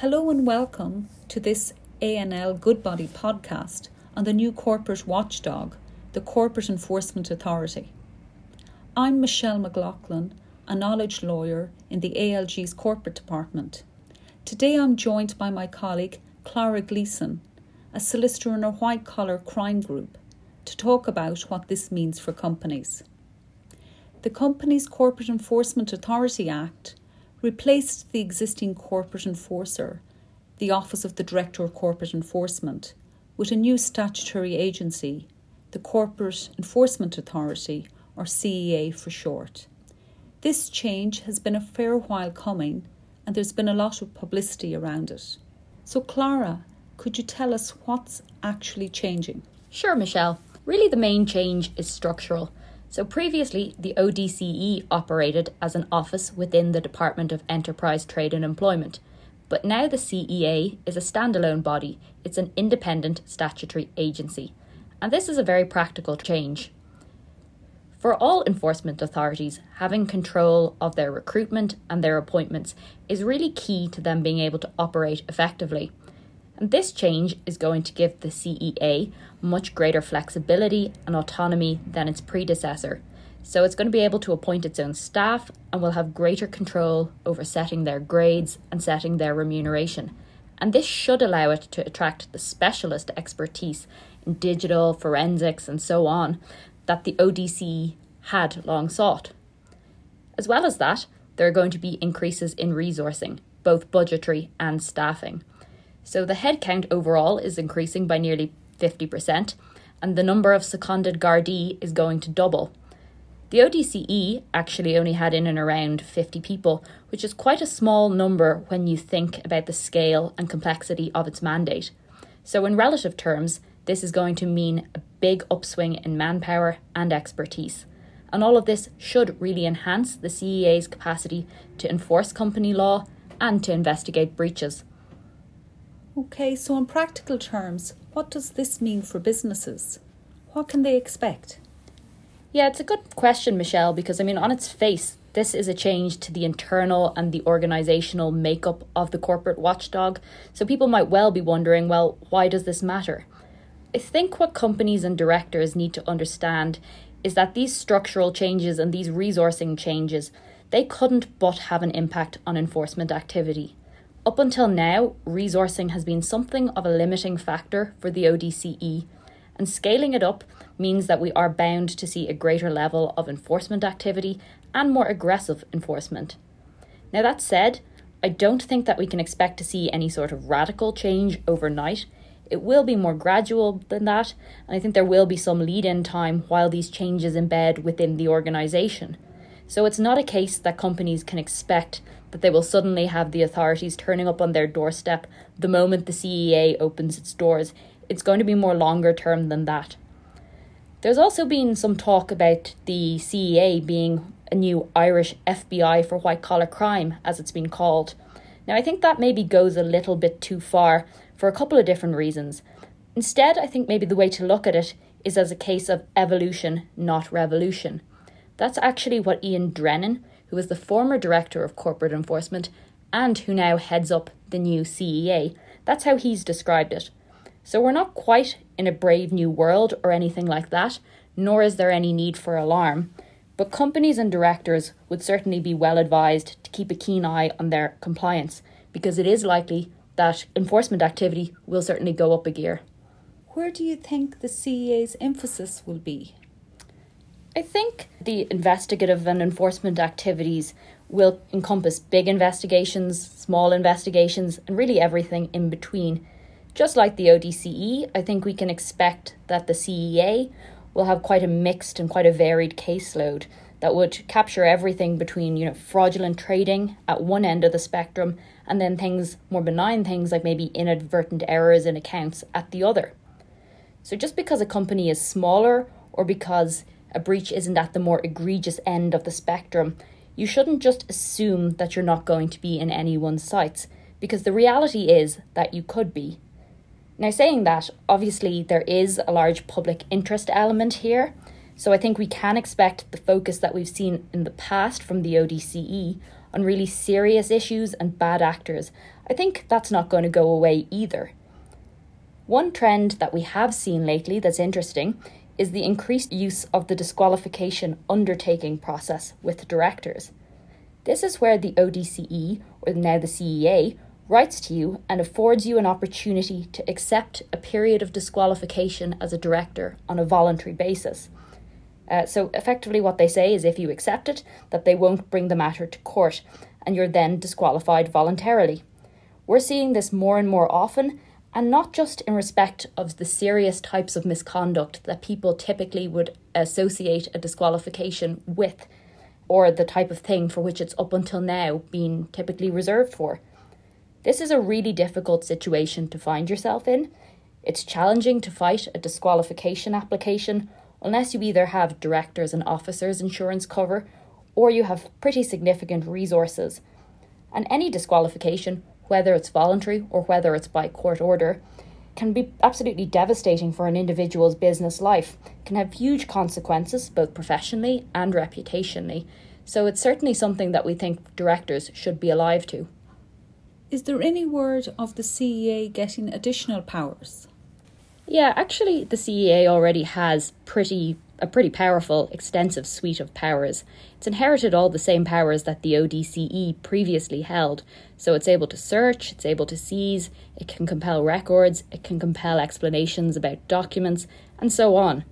Hello and welcome to this A&L Goodbody podcast on the new corporate watchdog, the Corporate Enforcement Authority. I'm Michelle McLoughlin, a knowledge lawyer in the ALG's corporate department. Today I'm joined by my colleague Clara Gleeson, a solicitor in a white collar crime group, to talk about what this means for companies. The Companies Corporate Enforcement Authority Act replaced the existing corporate enforcer, the Office of the Director of Corporate Enforcement, with a new statutory agency, the Corporate Enforcement Authority, or CEA for short. This change has been a fair while coming and there's been a lot of publicity around it. So, Clara, could you tell us what's actually changing? Sure, Michelle. Really, the main change is structural. So previously, the ODCE operated as an office within the Department of Enterprise, Trade and Employment. But now the CEA is a standalone body, it's an independent statutory agency. And this is a very practical change. For all enforcement authorities, having control of their recruitment and their appointments is really key to them being able to operate effectively. And this change is going to give the CEA much greater flexibility and autonomy than its predecessor. So it's going to be able to appoint its own staff and will have greater control over setting their grades and setting their remuneration. And this should allow it to attract the specialist expertise in digital, forensics, and so on that the ODCE had long sought. As well as that, there are going to be increases in resourcing, both budgetary and staffing. So the headcount overall is increasing by nearly 50%, and the number of seconded Gardaí is going to double. The ODCE actually only had in and around 50 people, which is quite a small number when you think about the scale and complexity of its mandate. So, in relative terms, this is going to mean a big upswing in manpower and expertise. And all of this should really enhance the CEA's capacity to enforce company law and to investigate breaches. Okay, so in practical terms, what does this mean for businesses? What can they expect? Yeah, it's a good question, Michelle, because I mean, on its face, this is a change to the internal and the organizational makeup of the corporate watchdog. So people might well be wondering, well, why does this matter? I think what companies and directors need to understand is that these structural changes and these resourcing changes, they couldn't but have an impact on enforcement activity. Up until now, resourcing has been something of a limiting factor for the ODCE, and scaling it up means that we are bound to see a greater level of enforcement activity and more aggressive enforcement. Now, that said, I don't think that we can expect to see any sort of radical change overnight. It will be more gradual than that, and I think there will be some lead in time while these changes embed within the organisation. So it's not a case that companies can expect that they will suddenly have the authorities turning up on their doorstep the moment the CEA opens its doors. It's going to be more longer term than that. There's also been some talk about the CEA being a new Irish FBI for white collar crime, as it's been called. Now, I think that maybe goes a little bit too far for a couple of different reasons. Instead, I think maybe the way to look at it is as a case of evolution, not revolution. That's actually what Ian Drennan, who was the former director of corporate enforcement and who now heads up the new CEA, that's how he's described it. So we're not quite in a brave new world or anything like that, nor is there any need for alarm. But companies and directors would certainly be well advised to keep a keen eye on their compliance because it is likely that enforcement activity will certainly go up a gear. Where do you think the CEA's emphasis will be? I think the investigative and enforcement activities will encompass big investigations, small investigations, and really everything in between. Just like the ODCE, I think we can expect that the CEA will have quite a mixed and quite a varied caseload that would capture everything between you know fraudulent trading at one end of the spectrum and then things more benign things like maybe inadvertent errors in accounts at the other. So just because a company is smaller or because a breach isn't at the more egregious end of the spectrum, you shouldn't just assume that you're not going to be in anyone's sights, because the reality is that you could be. Now, saying that, obviously, there is a large public interest element here, so I think we can expect the focus that we've seen in the past from the ODCE on really serious issues and bad actors, I think that's not going to go away either. One trend that we have seen lately that's interesting is the increased use of the disqualification undertaking process with directors. This is where the ODCE, or now the CEA, writes to you and affords you an opportunity to accept a period of disqualification as a director on a voluntary basis. Uh, so, effectively, what they say is if you accept it, that they won't bring the matter to court and you're then disqualified voluntarily. We're seeing this more and more often, and not just in respect of the serious types of misconduct that people typically would associate a disqualification with, or the type of thing for which it's up until now been typically reserved for. This is a really difficult situation to find yourself in. It's challenging to fight a disqualification application unless you either have directors and officers insurance cover or you have pretty significant resources. And any disqualification, whether it's voluntary or whether it's by court order, can be absolutely devastating for an individual's business life, can have huge consequences both professionally and reputationally. So it's certainly something that we think directors should be alive to. Is there any word of the CEA getting additional powers? Yeah, actually, the CEA already has pretty a pretty powerful, extensive suite of powers. It's inherited all the same powers that the ODCE previously held. So it's able to search, it's able to seize, it can compel records, it can compel explanations about documents, and so on.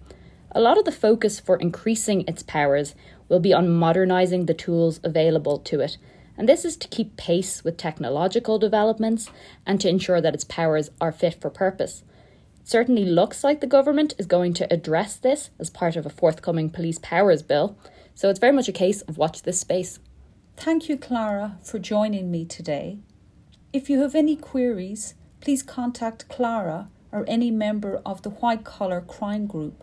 A lot of the focus for increasing its powers will be on modernising the tools available to it and this is to keep pace with technological developments and to ensure that its powers are fit for purpose. Certainly looks like the government is going to address this as part of a forthcoming police powers bill, so it's very much a case of watch this space. Thank you, Clara, for joining me today. If you have any queries, please contact Clara or any member of the White Collar Crime Group,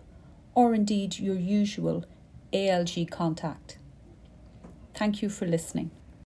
or indeed your usual ALG contact. Thank you for listening.